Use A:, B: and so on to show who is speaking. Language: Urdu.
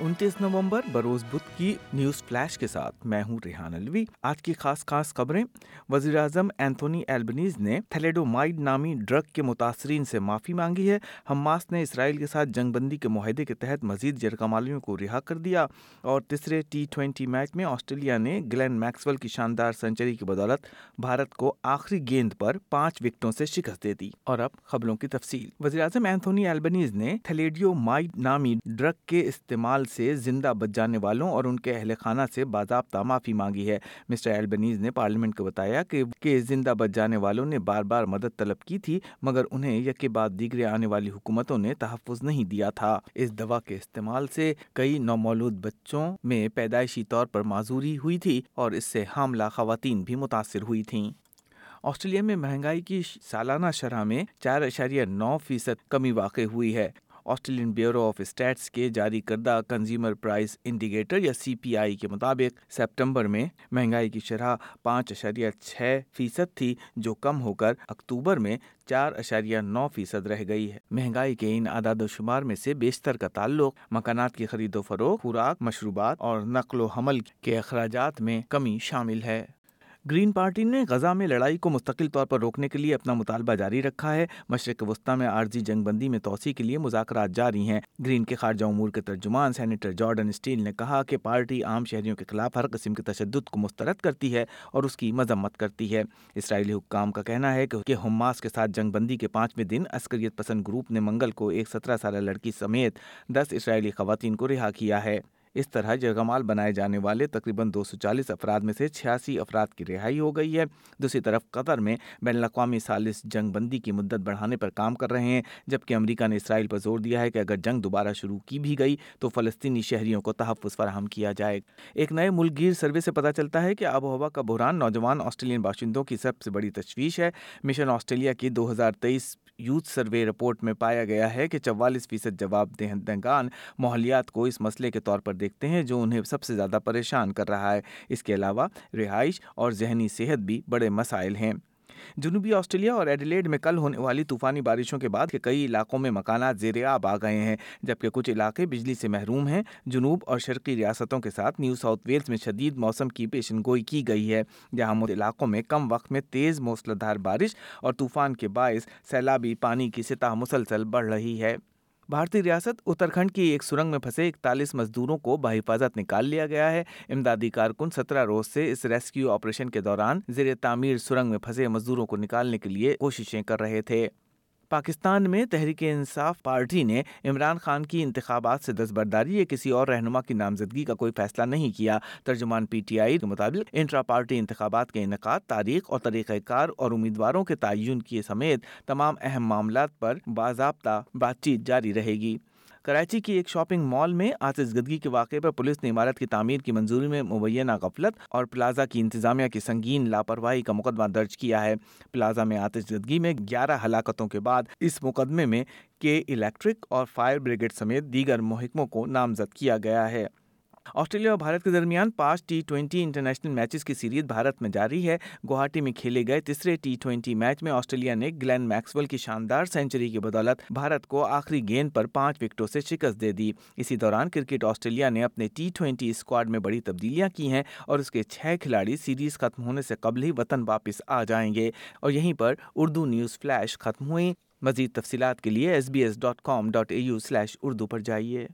A: انتیس نومبر بروز بدھ کی نیوز فلیش کے ساتھ میں ہوں ریحان الوی آج کی خاص خاص خبریں۔ وزیر اعظم اینتھونی ایلبنیز نے تھیلیڈومائڈ نامی ڈرگ کے متاثرین سے معافی مانگی ہے۔ حماس نے اسرائیل کے ساتھ جنگ بندی کے معاہدے کے تحت مزید جرگمالیوں کو رہا کر دیا۔ اور تیسرے ٹی ٹوینٹی میچ میں آسٹریلیا نے گلین میکسول کی شاندار سنچری کی بدولت بھارت کو آخری گیند پر پانچ وکٹوں سے شکست دے دی۔ اور اب خبروں کی تفصیل۔ وزیر اعظم اینتھونی ایلبنیز نے تھلیڈیو مائڈ نامی ڈرگ کے استعمال سے زندہ بچ جانے والوں اور ان کے اہل خانہ سے باضابطہ معافی مانگی ہے۔ مسٹر ایلبنیز نے پارلیمنٹ کو بتایا کہ زندہ بچ جانے والوں نے بار بار مدد طلب کی تھی، مگر انہیں یکے بعد دیگرے آنے والی حکومتوں نے تحفظ نہیں دیا تھا۔ اس دوا کے استعمال سے کئی نومولود بچوں میں پیدائشی طور پر معذوری ہوئی تھی اور اس سے حاملہ خواتین بھی متاثر ہوئی تھیں۔ آسٹریلیا میں مہنگائی کی سالانہ شرح میں چار اشاریہ نو فیصد کمی واقع ہوئی ہے۔ آسٹریلین بیورو آف اسٹیٹس کے جاری کردہ کنزیومر پرائز انڈیکیٹر یا سی پی آئی کے مطابق سپٹمبر میں مہنگائی کی شرح پانچ اشاریہ چھ فیصد تھی، جو کم ہو کر اکتوبر میں چار اشاریہ نو فیصد رہ گئی ہے۔ مہنگائی کے ان اعداد و شمار میں سے بیشتر کا تعلق مکانات کی خرید و فروخت، خوراک، مشروبات اور نقل و حمل کے اخراجات میں کمی شامل ہے۔ گرین پارٹی نے غزہ میں لڑائی کو مستقل طور پر روکنے کے لیے اپنا مطالبہ جاری رکھا ہے۔ مشرق وسطی میں عارضی جنگ بندی میں توسیع کے لیے مذاکرات جاری ہیں۔ گرین کے خارجہ امور کے ترجمان سینیٹر جارڈن اسٹیل نے کہا کہ پارٹی عام شہریوں کے خلاف ہر قسم کے تشدد کو مسترد کرتی ہے اور اس کی مذمت کرتی ہے۔ اسرائیلی حکام کا کہنا ہے کہ حماس کے ساتھ جنگ بندی کے پانچویں دن عسکریت پسند گروپ نے منگل کو ایک سترہ سالہ لڑکی سمیت دس اسرائیلی خواتین کو رہا کیا ہے۔ اس طرح جرگمال بنائے جانے والے تقریباً دو سو چالیس افراد میں سے چھیاسی افراد کی رہائی ہو گئی ہے۔ دوسری طرف قطر میں بین الاقوامی سالس جنگ بندی کی مدت بڑھانے پر کام کر رہے ہیں، جبکہ امریکہ نے اسرائیل پر زور دیا ہے کہ اگر جنگ دوبارہ شروع کی بھی گئی تو فلسطینی شہریوں کو تحفظ فراہم کیا جائے۔ ایک نئے ملک گیر سروے سے پتہ چلتا ہے کہ آب و ہوا کا بحران نوجوان آسٹریلین باشندوں کی سب سے بڑی تشویش ہے۔ مشن آسٹریلیا کی دو ہزار تیئیس یوتھ سروے رپورٹ میں پایا گیا ہے کہ چوالیس فیصد جواب دہندگان ماحولیات کو اس مسئلے کے طور پر دیکھتے ہیں جو انہیں سب سے زیادہ پریشان کر رہا ہے۔ اس کے علاوہ رہائش اور ذہنی صحت بھی بڑے مسائل ہیں۔ جنوبی آسٹریلیا اور ایڈیلیڈ میں کل ہونے والی طوفانی بارشوں کے بعد کئی علاقوں میں مکانات زیر آب آ گئے ہیں، جبکہ کچھ علاقے بجلی سے محروم ہیں۔ جنوب اور شرقی ریاستوں کے ساتھ نیو ساؤتھ ویلز میں شدید موسم کی پیشن گوئی کی گئی ہے، جہاں علاقوں میں کم وقت میں تیز موسلادھار بارش اور طوفان کے باعث سیلابی پانی کی سطح مسلسل بڑھ رہی ہے۔ بھارتی ریاست اترکھنڈ کی ایک سرنگ میں پھنسے اکتالیس مزدوروں کو بحفاظت نکال لیا گیا ہے۔ امدادی کارکن سترہ روز سے اس ریسکیو آپریشن کے دوران زیر تعمیر سرنگ میں پھنسے مزدوروں کو نکالنے کے لیے کوششیں کر رہے تھے۔ پاکستان میں تحریک انصاف پارٹی نے عمران خان کی انتخابات سے دستبرداری یا کسی اور رہنما کی نامزدگی کا کوئی فیصلہ نہیں کیا۔ ترجمان پی ٹی آئی کے مطابق انٹرا پارٹی انتخابات کے انعقاد، تاریخ اور طریقہ کار اور امیدواروں کے تعین کی سمیت تمام اہم معاملات پر باضابطہ بات چیت جاری رہے گی۔ کراچی کی ایک شاپنگ مال میں آتش گدگی کے واقعے پر پولیس نے عمارت کی تعمیر کی منظوری میں مبینہ غفلت اور پلازا کی انتظامیہ کی سنگین لاپرواہی کا مقدمہ درج کیا ہے۔ پلازا میں آتش گدگی میں گیارہ ہلاکتوں کے بعد اس مقدمے میں کے الیکٹرک اور فائر بریگیڈ سمیت دیگر محکموں کو نامزد کیا گیا ہے۔ آسٹریلیا اور بھارت کے درمیان پانچ ٹی ٹوینٹی انٹرنیشنل میچز کی سیریز بھارت میں جاری ہے۔ گوہاٹی میں کھیلے گئے تیسرے ٹی ٹوینٹی میچ میں آسٹریلیا نے گلین میکسول کی شاندار سینچری کی بدولت بھارت کو آخری گیند پر پانچ وکٹوں سے شکست دے دی۔ اسی دوران کرکٹ آسٹریلیا نے اپنے ٹی ٹوینٹی اسکواڈ میں بڑی تبدیلیاں کی ہیں اور اس کے چھ کھلاڑی سیریز ختم ہونے سے قبل ہی وطن واپس آ جائیں گے۔ اور یہیں پر اردو نیوز فلیش ختم ہوئی۔ مزید تفصیلات کے لیے S B S dot com dot A U slash Urdu پر جائیے۔